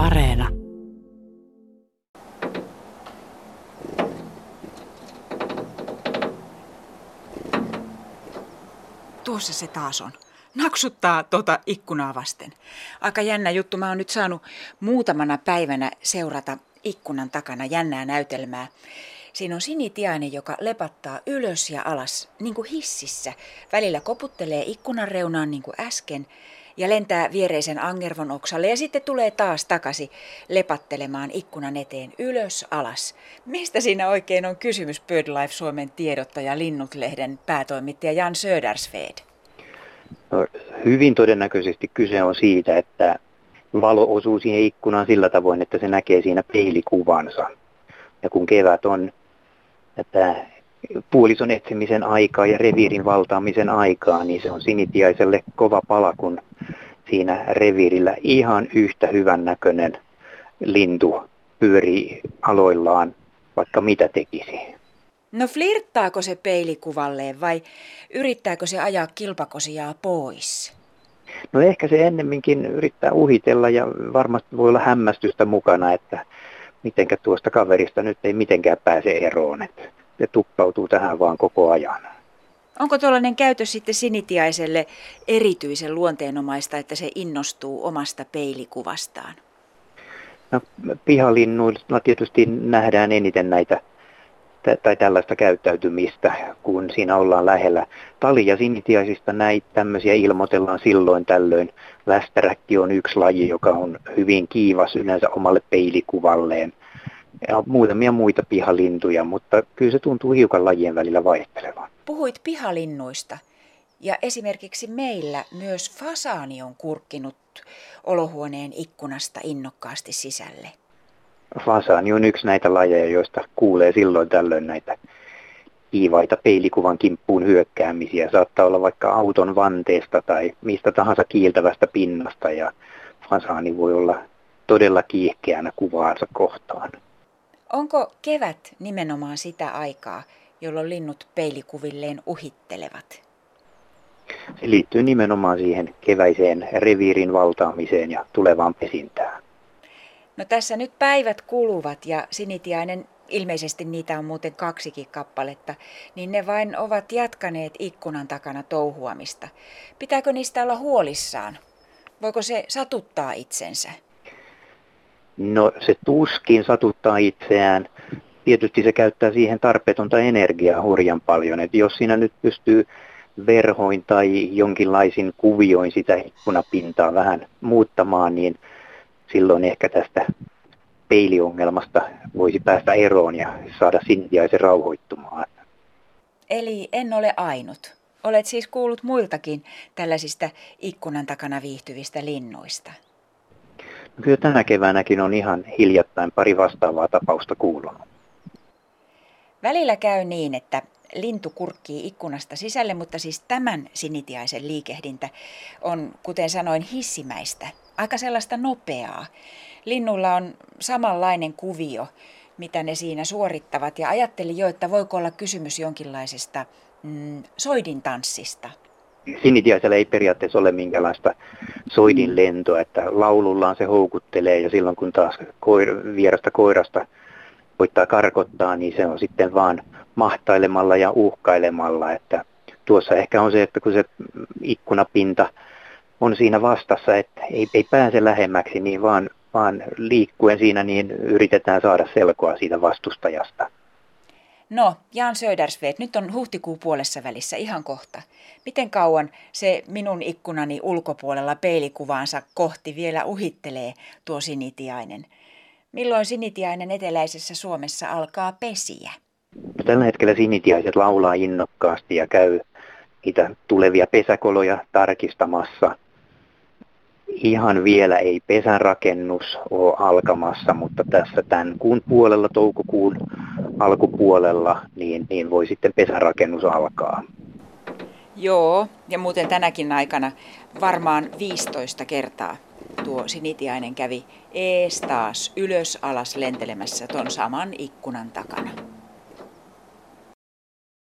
Areena. Tuossa se taas on. Naksuttaa tota ikkunaa vasten. Aika jännä juttu. Mä oon nyt saanut muutamana päivänä seurata ikkunan takana jännää näytelmää. Siinä on sinitiainen, joka lepattaa ylös ja alas, niin kuin hississä. Välillä koputtelee ikkunan reunaan niin kuin äsken ja lentää viereisen angervon oksalle ja sitten tulee taas takaisin lepattelemaan ikkunan eteen ylös alas. Mistä siinä oikein on kysymys BirdLife Suomen tiedottaja Linnut-lehden päätoimittaja Jan Södersved? No, hyvin todennäköisesti kyse on siitä, että valo osuu siihen ikkunaan sillä tavoin, että se näkee siinä peilikuvansa. Ja kun kevät on tätä puolison etsimisen aikaa ja reviirin valtaamisen aikaa, niin se on sinitiaiselle kova pala, kun siinä reviirillä ihan yhtä hyvän näköinen lintu pyörii aloillaan, vaikka mitä tekisi. No flirttaako se peilikuvalleen vai yrittääkö se ajaa kilpakosiaa pois? No ehkä se ennemminkin yrittää uhitella ja varmasti voi olla hämmästystä mukana, että mitenkä tuosta kaverista nyt ei mitenkään pääse eroon. Että se tuppautuu tähän vaan koko ajan. Onko tuollainen käytös sitten sinitiaiselle erityisen luonteenomaista, että se innostuu omasta peilikuvastaan? No, pihalinnuilla tietysti nähdään eniten näitä tai tällaista käyttäytymistä, kun siinä ollaan lähellä. Talia sinitiaisista näitä tämmöisiä ilmoitellaan silloin tällöin. Västäräkki on yksi laji, joka on hyvin kiivas yleensä omalle peilikuvalleen. Ja muutamia muita pihalintuja, mutta kyllä se tuntuu hiukan lajien välillä vaihtelevan. Puhuit pihalinnuista. Ja esimerkiksi meillä myös fasaani on kurkkinut olohuoneen ikkunasta innokkaasti sisälle. Fasaani on yksi näitä lajeja, joista kuulee silloin tällöin näitä kiivaita peilikuvan kimppuun hyökkäämisiä. Saattaa olla vaikka auton vanteesta tai mistä tahansa kiiltävästä pinnasta ja fasaani voi olla todella kiihkeänä kuvaansa kohtaan. Onko kevät nimenomaan sitä aikaa, jolloin linnut peilikuvilleen uhittelevat? Se liittyy nimenomaan siihen keväiseen reviirin valtaamiseen ja tulevaan pesintään. No tässä nyt päivät kuluvat ja sinitiainen, ilmeisesti niitä on muuten kaksikin kappaletta, niin ne vain ovat jatkaneet ikkunan takana touhuamista. Pitääkö niistä olla huolissaan? Voiko se satuttaa itsensä? No se tuskin satuttaa itseään. Tietysti se käyttää siihen tarpeetonta energiaa hurjan paljon. Et jos siinä nyt pystyy verhoin tai jonkinlaisin kuvioin sitä ikkunapintaa vähän muuttamaan, niin silloin ehkä tästä peiliongelmasta voisi päästä eroon ja saada sintiaisen rauhoittumaan. Eli en ole ainut. Olet siis kuullut muiltakin tällaisista ikkunan takana viihtyvistä linnuista. Kyllä tänä keväänäkin on ihan hiljattain pari vastaavaa tapausta kuulunut. Välillä käy niin, että lintu kurkkii ikkunasta sisälle, mutta siis tämän sinitiaisen liikehdintä on, kuten sanoin, hissimäistä, aika sellaista nopeaa. Linnulla on samanlainen kuvio, mitä ne siinä suorittavat, ja ajattelin jo, että voiko olla kysymys jonkinlaisesta mm, soidintanssista. Sinitiaisella ei periaatteessa ole minkäänlaista soidin lentoa, että laulullaan se houkuttelee ja silloin kun taas koir- vierasta koirasta koittaa karkottaa, niin se on sitten vaan mahtailemalla ja uhkailemalla, että tuossa ehkä on se, että kun se ikkunapinta on siinä vastassa, että ei, ei pääse lähemmäksi, niin vaan, vaan liikkuen siinä niin yritetään saada selkoa siitä vastustajasta. No, Jan Södersved, nyt on huhtikuun puolessa välissä ihan kohta. Miten kauan se minun ikkunani ulkopuolella peilikuvaansa kohti vielä uhittelee tuo sinitiainen? Milloin sinitiainen eteläisessä Suomessa alkaa pesiä? No, tällä hetkellä sinitiaiset laulaa innokkaasti ja käy niitä tulevia pesäkoloja tarkistamassa. Ihan vielä ei pesänrakennus ole alkamassa, mutta tässä tämän kuun puolella, toukokuun alkupuolella, niin, niin voi sitten pesärakennus alkaa. Joo, ja muuten tänäkin aikana varmaan 15 kertaa tuo sinitiainen kävi ees taas ylös alas lentelemässä ton saman ikkunan takana.